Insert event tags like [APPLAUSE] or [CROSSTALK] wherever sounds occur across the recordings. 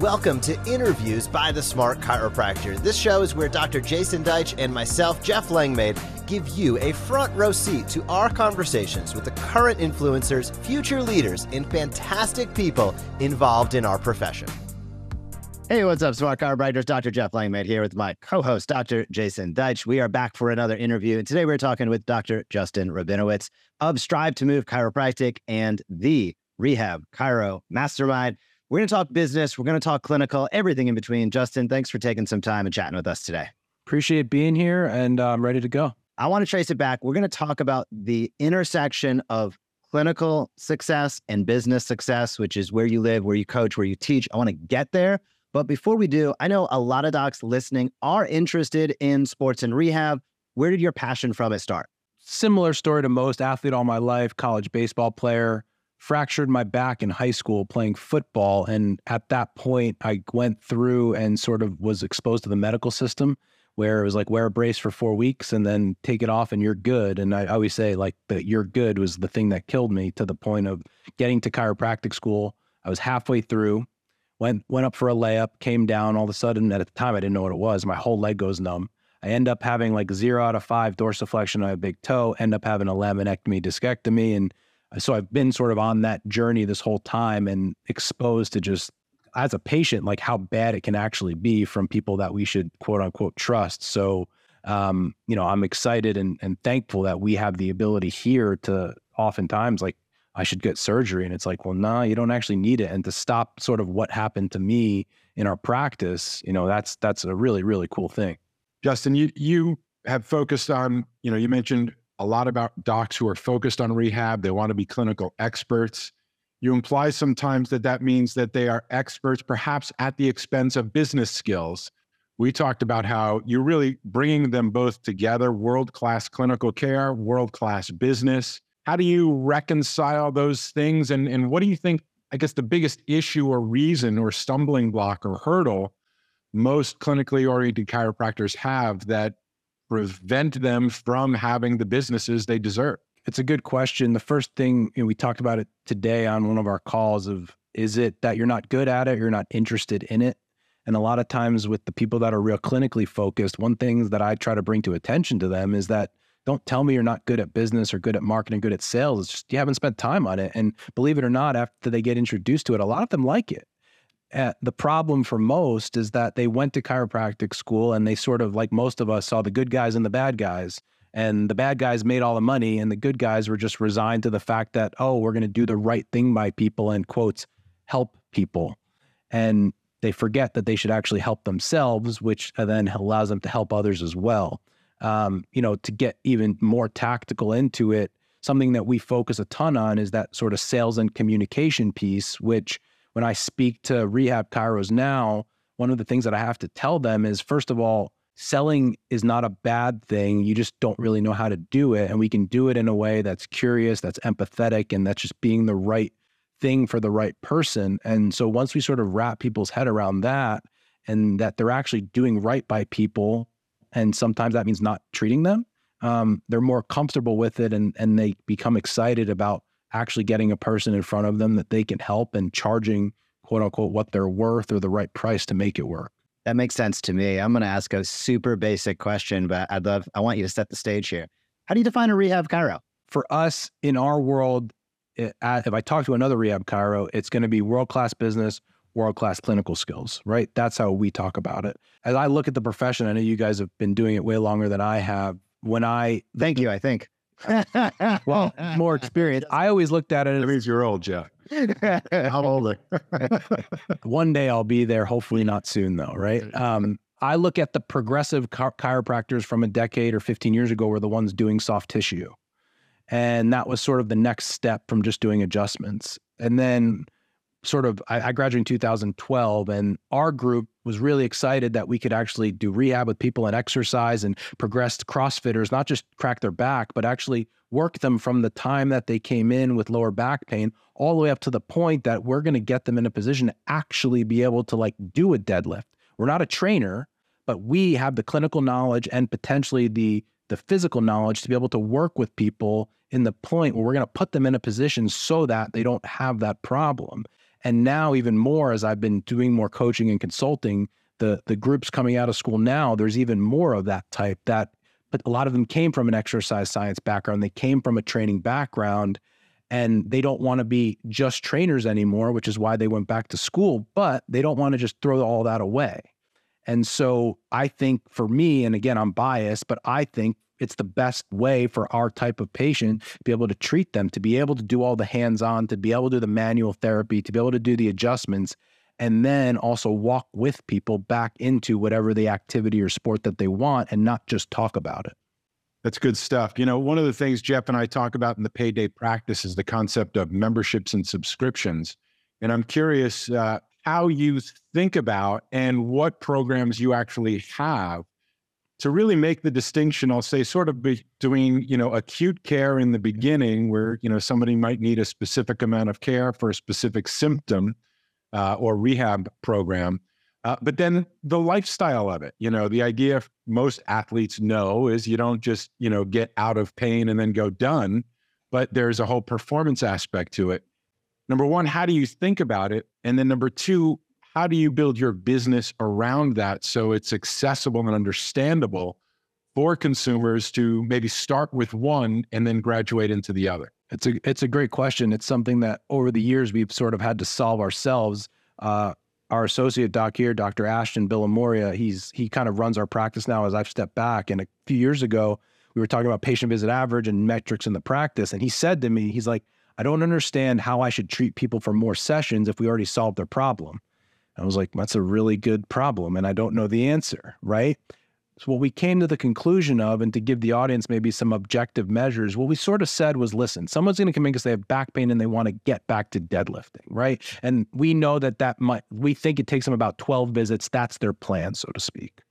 Welcome to Interviews by the Smart Chiropractor. This show is where Dr. Jason Deitch and myself, Jeff Langmaid, give you a front row seat to our conversations with the current influencers, future leaders, and fantastic people involved in our profession. Hey, what's up, Smart Chiropractors? Dr. Jeff Langmaid here with my co host, Dr. Jason Deitch. We are back for another interview. And today we're talking with Dr. Justin Rabinowitz of Strive to Move Chiropractic and the Rehab Chiro Mastermind. We're going to talk business, we're going to talk clinical, everything in between. Justin, thanks for taking some time and chatting with us today. Appreciate being here and uh, I'm ready to go. I want to trace it back. We're going to talk about the intersection of clinical success and business success, which is where you live, where you coach, where you teach. I want to get there. But before we do, I know a lot of docs listening are interested in sports and rehab. Where did your passion from it start? Similar story to most athlete all my life, college baseball player, fractured my back in high school playing football. And at that point, I went through and sort of was exposed to the medical system where it was like wear a brace for four weeks and then take it off and you're good. And I always say like the you're good was the thing that killed me to the point of getting to chiropractic school. I was halfway through went went up for a layup, came down. All of a sudden, at the time, I didn't know what it was. My whole leg goes numb. I end up having like zero out of five dorsiflexion on my big toe. End up having a laminectomy, discectomy, and so I've been sort of on that journey this whole time and exposed to just as a patient, like how bad it can actually be from people that we should quote unquote trust. So, um, you know, I'm excited and, and thankful that we have the ability here to oftentimes like I should get surgery. And it's like, well, nah, you don't actually need it. And to stop sort of what happened to me in our practice, you know, that's that's a really, really cool thing. Justin, you you have focused on, you know, you mentioned a lot about docs who are focused on rehab. They want to be clinical experts. You imply sometimes that that means that they are experts, perhaps at the expense of business skills. We talked about how you're really bringing them both together world class clinical care, world class business how do you reconcile those things? And, and what do you think, I guess, the biggest issue or reason or stumbling block or hurdle most clinically oriented chiropractors have that prevent them from having the businesses they deserve? It's a good question. The first thing you know, we talked about it today on one of our calls of is it that you're not good at it, you're not interested in it? And a lot of times with the people that are real clinically focused, one thing that I try to bring to attention to them is that don't tell me you're not good at business or good at marketing, good at sales. It's just you haven't spent time on it. And believe it or not, after they get introduced to it, a lot of them like it. Uh, the problem for most is that they went to chiropractic school and they sort of, like most of us, saw the good guys and the bad guys. And the bad guys made all the money, and the good guys were just resigned to the fact that, oh, we're going to do the right thing by people and, quotes, help people. And they forget that they should actually help themselves, which then allows them to help others as well um, you know, to get even more tactical into it, something that we focus a ton on is that sort of sales and communication piece, which when I speak to rehab chiros now, one of the things that I have to tell them is first of all, selling is not a bad thing. You just don't really know how to do it. And we can do it in a way that's curious, that's empathetic, and that's just being the right thing for the right person. And so once we sort of wrap people's head around that and that they're actually doing right by people and sometimes that means not treating them. Um, they're more comfortable with it, and and they become excited about actually getting a person in front of them that they can help and charging quote unquote what they're worth or the right price to make it work. That makes sense to me. I'm going to ask a super basic question, but I'd love I want you to set the stage here. How do you define a rehab chiro? For us in our world, it, if I talk to another rehab chiro, it's going to be world class business, world class clinical skills, right? That's how we talk about it. As I look at the profession, I know you guys have been doing it way longer than I have. When I thank you, I think. Well, [LAUGHS] more experience. I always looked at it. As, that means you're old, Jeff. I'm older. [LAUGHS] one day I'll be there. Hopefully not soon, though. Right. Um, I look at the progressive chiropractors from a decade or 15 years ago were the ones doing soft tissue. And that was sort of the next step from just doing adjustments. And then sort of I, I, graduated in 2012 and our group was really excited that we could actually do rehab with people and exercise and progressed crossfitters not just crack their back but actually work them from the time that they came in with lower back pain all the way up to the point that we're going to get them in a position to actually be able to like do a deadlift. We're not a trainer but we have the clinical knowledge and potentially the the physical knowledge to be able to work with people in the point where we're going to put them in a position so that they don't have that problem And now, even more, as I've been doing more coaching and consulting, the the groups coming out of school now, there's even more of that type. That, but a lot of them came from an exercise science background. They came from a training background, and they don't want to be just trainers anymore, which is why they went back to school. But they don't want to just throw all that away. And so I think for me, and again, I'm biased, but I think it's the best way for our type of patient to be able to treat them, to be able to do all the hands on, to be able to do the manual therapy, to be able to do the adjustments, and then also walk with people back into whatever the activity or sport that they want and not just talk about it. That's good stuff. You know, one of the things Jeff and I talk about in the payday practice is the concept of memberships and subscriptions. And I'm curious uh, how you think about and what programs you actually have to really make the distinction, I'll say, sort of between you know acute care in the beginning, where you know somebody might need a specific amount of care for a specific symptom uh, or rehab program, uh, but then the lifestyle of it. You know, the idea most athletes know is you don't just you know get out of pain and then go done, but there's a whole performance aspect to it. Number one, how do you think about it? And then number two, how do you build your business around that so it's accessible and understandable for consumers to maybe start with one and then graduate into the other? It's a it's a great question. It's something that over the years we've sort of had to solve ourselves. Uh, our associate doc here, Dr. Ashton Billamoria, he's he kind of runs our practice now as I've stepped back. And a few years ago, we were talking about patient visit average and metrics in the practice, and he said to me, he's like, I don't understand how I should treat people for more sessions if we already solved their problem. I was like, that's a really good problem. And I don't know the answer, right? So, what we came to the conclusion of, and to give the audience maybe some objective measures, what we sort of said was listen, someone's going to come in because they have back pain and they want to get back to deadlifting, right? And we know that that might, we think it takes them about 12 visits. That's their plan, so to speak.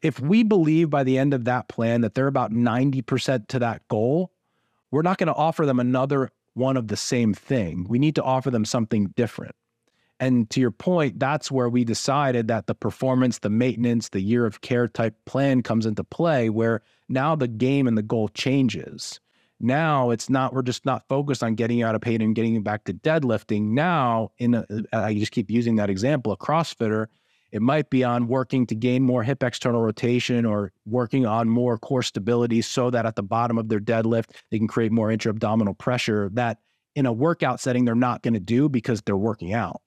If we believe by the end of that plan that they're about 90% to that goal, we're not going to offer them another one of the same thing. We need to offer them something different. And to your point, that's where we decided that the performance, the maintenance, the year of care type plan comes into play, where now the game and the goal changes. Now it's not, we're just not focused on getting out of pain and getting back to deadlifting. Now, in a, I just keep using that example, a CrossFitter, it might be on working to gain more hip external rotation or working on more core stability so that at the bottom of their deadlift, they can create more intra abdominal pressure that in a workout setting, they're not going to do because they're working out.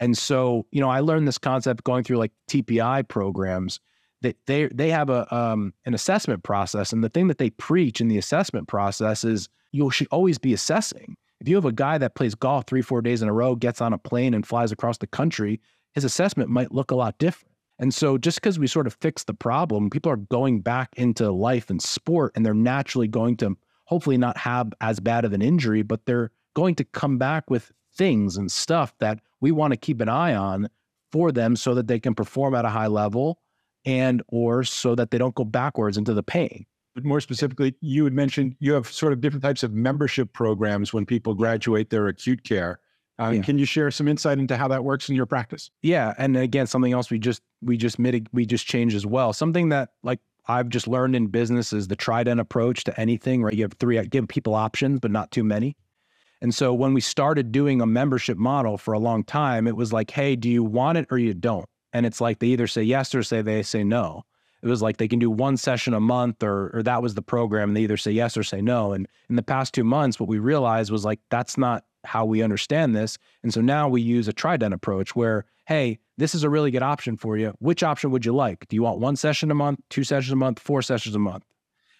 And so, you know, I learned this concept going through like TPI programs that they they have a um, an assessment process, and the thing that they preach in the assessment process is you should always be assessing. If you have a guy that plays golf three four days in a row, gets on a plane and flies across the country, his assessment might look a lot different. And so, just because we sort of fix the problem, people are going back into life and sport, and they're naturally going to hopefully not have as bad of an injury, but they're going to come back with things and stuff that we want to keep an eye on for them so that they can perform at a high level and or so that they don't go backwards into the pain. But more specifically, you had mentioned you have sort of different types of membership programs when people graduate their acute care. Uh, yeah. Can you share some insight into how that works in your practice? Yeah, and again, something else we just we just mitig- we just changed as well. Something that like I've just learned in business is the trident approach to anything. Right, you have three give people options, but not too many. And so when we started doing a membership model for a long time, it was like, hey, do you want it or you don't? And it's like they either say yes or say they say no. It was like they can do one session a month or or that was the program. And They either say yes or say no. And in the past two months, what we realized was like that's not how we understand this. And so now we use a trident approach where, hey, this is a really good option for you. Which option would you like? Do you want one session a month, two sessions a month, four sessions a month?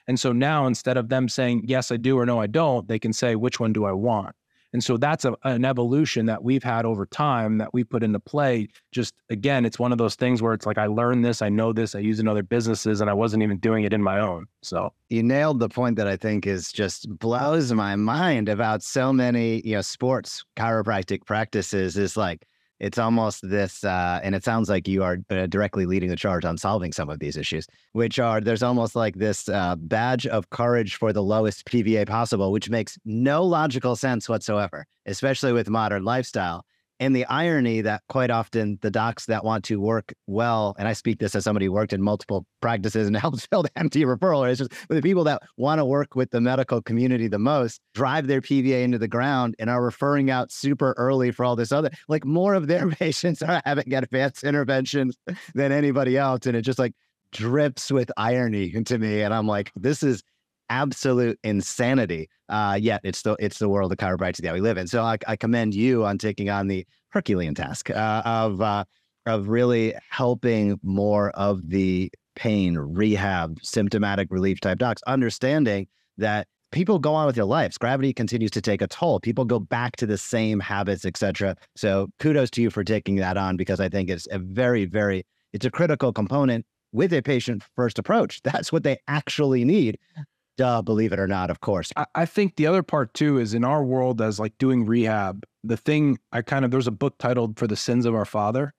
And so now instead of them saying, yes, I do or no, I don't, they can say, which one do I want? And so that's a, an evolution that we've had over time that we put into play. Just again, it's one of those things where it's like I learned this, I know this, I use in other businesses, and I wasn't even doing it in my own. So you nailed the point that I think is just blows my mind about so many, you know, sports chiropractic practices is like it's almost this, uh, and it sounds like you are uh, directly leading the charge on solving some of these issues, which are there's almost like this uh, badge of courage for the lowest PVA possible, which makes no logical sense whatsoever, especially with modern lifestyle. And the irony that quite often the docs that want to work well, and I speak this as somebody who worked in multiple practices and [LAUGHS] helped fill the empty referral, it's just the people that want to work with the medical community the most drive their PVA into the ground and are referring out super early for all this other, like more of their [LAUGHS] patients are having advanced interventions than anybody else. And it just like drips with irony into me. And I'm like, this is absolute insanity. Uh, yet it's the it's the world of chiropractic that we live in. So I, I commend you on taking on the Herculean task uh, of uh, of really helping more of the pain, rehab, symptomatic relief type docs, understanding that people go on with their lives. Gravity continues to take a toll. People go back to the same habits, etc. So kudos to you for taking that on because I think it's a very, very it's a critical component with a patient first approach. [LAUGHS] That's what they actually need duh, believe it or not, of course. I, I, think the other part too is in our world as like doing rehab, the thing I kind of, there's a book titled For the Sins of Our Father.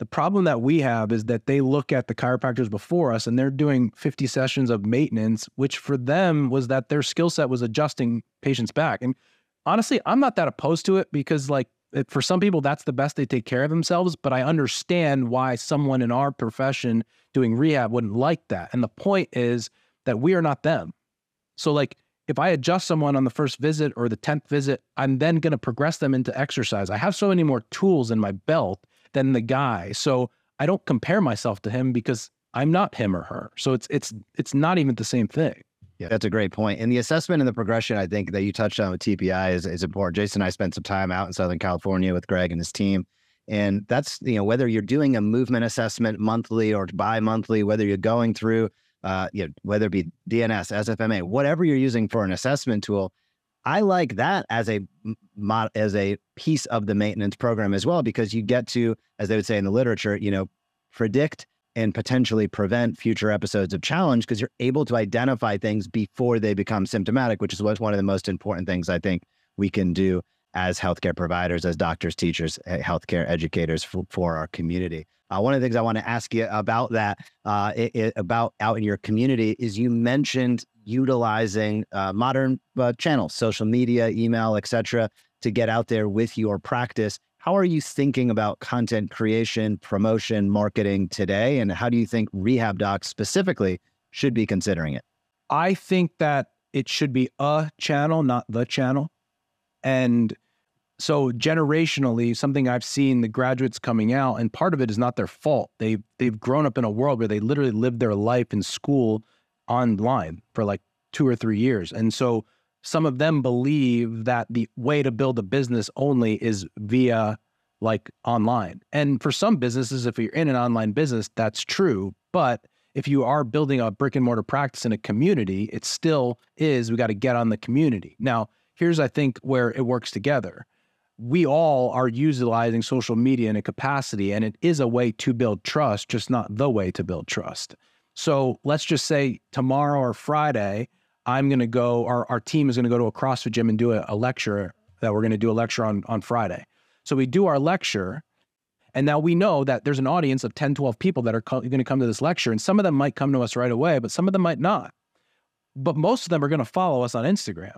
The problem that we have is that they look at the chiropractors before us and they're doing 50 sessions of maintenance, which for them was that their skill set was adjusting patients back. And honestly, I'm not that opposed to it because like it, for some people, that's the best they take care of themselves. But I understand why someone in our profession doing rehab wouldn't like that. And the point is that we are not them. So, like, if I adjust someone on the first visit or the 10th visit, I'm then going to progress them into exercise. I have so many more tools in my belt than the guy. So I don't compare myself to him because I'm not him or her. So it's it's it's not even the same thing. Yeah, that's a great point. And the assessment and the progression, I think that you touched on with TPI is, is important. Jason and I spent some time out in Southern California with Greg and his team. And that's, you know, whether you're doing a movement assessment monthly or bi-monthly, whether you're going through uh, you know, whether it be DNS, SFMA, whatever you're using for an assessment tool, I like that as a as a piece of the maintenance program as well because you get to, as they would say in the literature, you know, predict and potentially prevent future episodes of challenge because you're able to identify things before they become symptomatic, which is what's one of the most important things I think we can do as healthcare providers, as doctors, teachers, eh, healthcare educators for, for our community. Uh, one of the things I want to ask you about that, uh, it, it, about out in your community, is you mentioned utilizing uh, modern uh, channels, social media, email, etc., to get out there with your practice. How are you thinking about content creation, promotion, marketing today, and how do you think rehab docs specifically should be considering it? I think that it should be a channel, not the channel, and so generationally something i've seen the graduates coming out and part of it is not their fault. They they've grown up in a world where they literally lived their life in school online for like 2 or 3 years. And so some of them believe that the way to build a business only is via like online. And for some businesses if you're in an online business that's true. But if you are building a brick and mortar practice in a community it still is we got to get on the community. Now here's i think where it works together we all are utilizing social media in a capacity and it is a way to build trust, just not the way to build trust. So let's just say tomorrow or Friday, I'm going to go, our, our team is going to go to a CrossFit gym and do a, a lecture that we're going to do a lecture on on Friday. So we do our lecture. And now we know that there's an audience of 10, 12 people that are co- going to come to this lecture. And some of them might come to us right away, but some of them might not. But most of them are going to follow us on Instagram.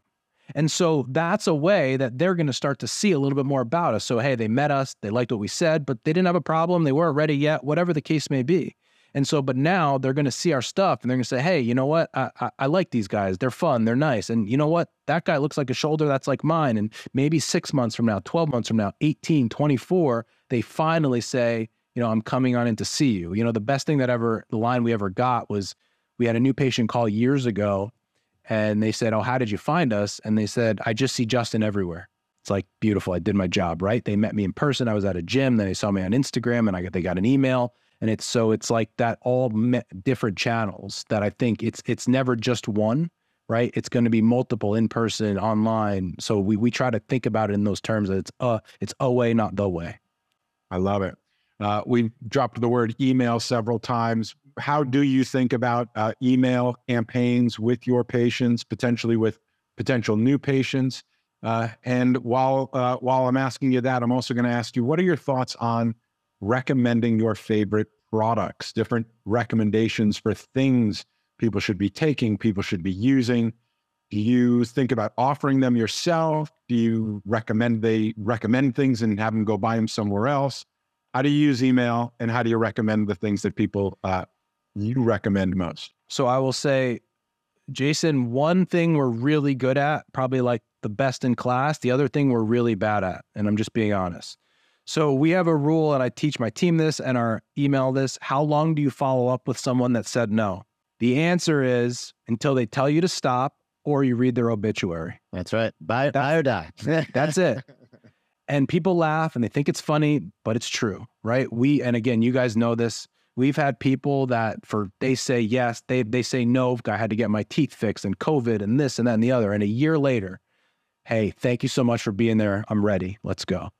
And so that's a way that they're going to start to see a little bit more about us. So, hey, they met us, they liked what we said, but they didn't have a problem, they weren't ready yet, whatever the case may be. And so, but now they're going to see our stuff and they're going to say, hey, you know what? I, I, I, like these guys. They're fun. They're nice. And you know what? That guy looks like a shoulder that's like mine. And maybe six months from now, 12 months from now, 18, 24, they finally say, you know, I'm coming on in to see you. You know, the best thing that ever, the line we ever got was we had a new patient call years ago and they said, "Oh, how did you find us?" And they said, "I just see Justin everywhere." It's like beautiful. I did my job, right? They met me in person. I was at a gym. Then they saw me on Instagram, and I got they got an email. And it's so it's like that all me- different channels that I think it's it's never just one, right? It's going to be multiple in person, online. So we we try to think about it in those terms. That it's uh it's a way, not the way. I love it. Uh, we dropped the word email several times how do you think about uh, email campaigns with your patients, potentially with potential new patients? Uh, and while uh, while I'm asking you that, I'm also going to ask you, what are your thoughts on recommending your favorite products, different recommendations for things people should be taking, people should be using? Do you think about offering them yourself? Do you recommend they recommend things and have them go buy them somewhere else? How do you use email and how do you recommend the things that people uh, you recommend most? So I will say, Jason, one thing we're really good at, probably like the best in class. The other thing we're really bad at, and I'm just being honest. So we have a rule, and I teach my team this and our email this. How long do you follow up with someone that said no? The answer is until they tell you to stop or you read their obituary. That's right. Buy, buy or die. [LAUGHS] That's it. And people laugh and they think it's funny, but it's true, right? We and again, you guys know this. We've had people that for they say yes, they they say no. I had to get my teeth fixed and COVID and this and that and the other. And a year later, hey, thank you so much for being there. I'm ready. Let's go.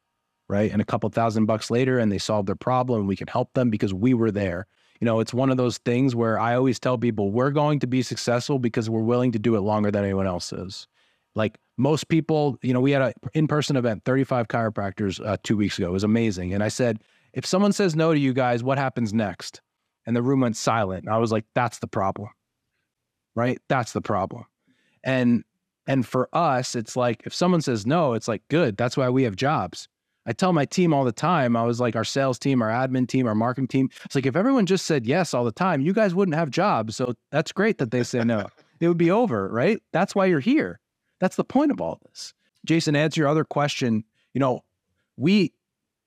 Right. And a couple thousand bucks later, and they solved their problem. And we can help them because we were there. You know, it's one of those things where I always tell people we're going to be successful because we're willing to do it longer than anyone else is. Like most people, you know, we had an in person event, 35 chiropractors uh, two weeks ago. It was amazing. And I said, if someone says no to you guys, what happens next? And the room went silent. I was like, that's the problem. Right? That's the problem. And and for us, it's like if someone says no, it's like good. That's why we have jobs. I tell my team all the time, I was like, our sales team, our admin team, our marketing team. It's like if everyone just said yes all the time, you guys wouldn't have jobs. So that's great that they say no. it would be over, right? That's why you're here. That's the point of all this. Jason, answer your other question. You know, we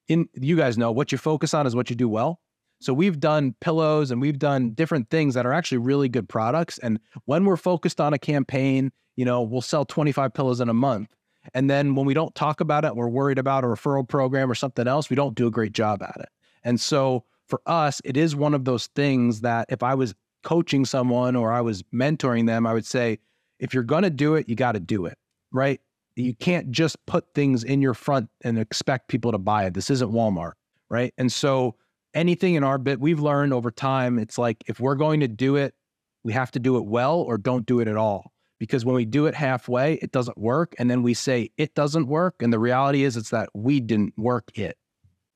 in you guys know what you focus on is what you do well. So we've done pillows and we've done different things that are actually really good products. And when we're focused on a campaign, you know, we'll sell 25 pillows in a month. And then when we don't talk about it, we're worried about a referral program or something else, we don't do a great job at it. And so for us, it is one of those things that if I was coaching someone or I was mentoring them, I would say, if you're going to do it, you got to do it, right? You can't just put things in your front and expect people to buy it. This isn't Walmart, right? And so anything in our bit, we've learned over time, it's like if we're going to do it, we have to do it well or don't do it at all. Because when we do it halfway, it doesn't work. And then we say it doesn't work. And the reality is, it's that we didn't work it.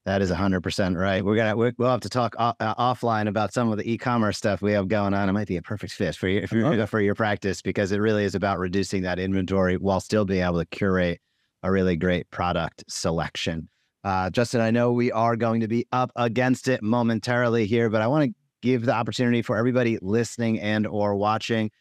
That is 100% right. We're gonna we'll have to talk uh, offline about some of the e-commerce stuff we have going on. It might be a perfect fit for you uh-huh. for your practice because it really is about reducing that inventory while still being able to curate a really great product selection. Uh, Justin, I know we are going to be up against it momentarily here, but I want to give the opportunity for everybody listening and or watching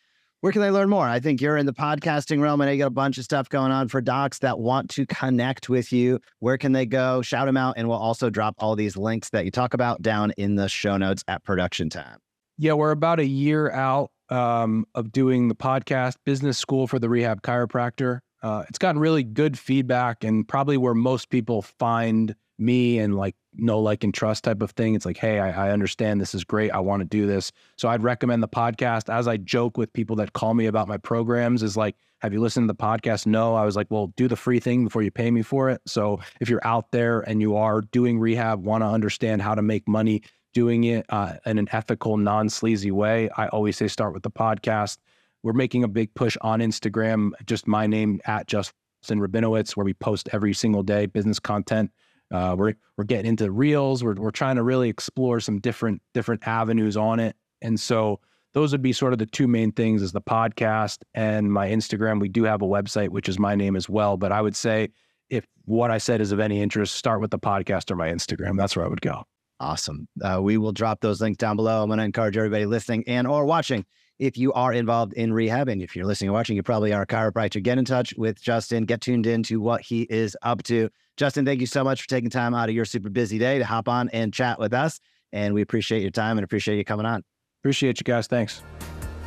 where can they learn more? I think you're in the podcasting realm. And you got a bunch of stuff going on for docs that want to connect with you. Where can they go? Shout them out. And we'll also drop all these links that you talk about down in the show notes at production time. Yeah, we're about a year out um, of doing the podcast, Business School for the Rehab Chiropractor. Uh, it's gotten really good feedback and probably where most people find me and like know, like, and trust type of thing. It's like, hey, I, I understand this is great. I want to do this. So I'd recommend the podcast. As I joke with people that call me about my programs, is like, have you listened to the podcast? No. I was like, well, do the free thing before you pay me for it. So if you're out there and you are doing rehab, want to understand how to make money doing it uh, in an ethical, non sleazy way, I always say start with the podcast. We're making a big push on Instagram, just my name at Justin Rabinowitz, where we post every single day business content. Uh, we're we're getting into reels. We're we're trying to really explore some different different avenues on it. And so those would be sort of the two main things: is the podcast and my Instagram. We do have a website, which is my name as well. But I would say if what I said is of any interest, start with the podcast or my Instagram. That's where I would go. Awesome. Uh, we will drop those links down below. I'm going to encourage everybody listening and or watching. If you are involved in rehab, and if you're listening or watching, you probably are a chiropractor. Get in touch with Justin. Get tuned in to what he is up to. Justin, thank you so much for taking time out of your super busy day to hop on and chat with us. And we appreciate your time and appreciate you coming on. Appreciate you guys. Thanks.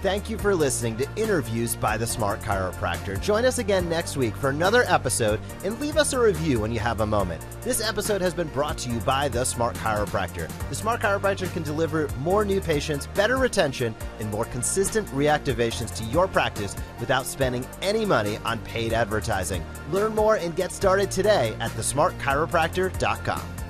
Thank you for listening to Interviews by the Smart Chiropractor. Join us again next week for another episode and leave us a review when you have a moment. This episode has been brought to you by the Smart Chiropractor. The Smart Chiropractor can deliver more new patients, better retention, and more consistent reactivations to your practice without spending any money on paid advertising. Learn more and get started today at thesmartchiropractor.com.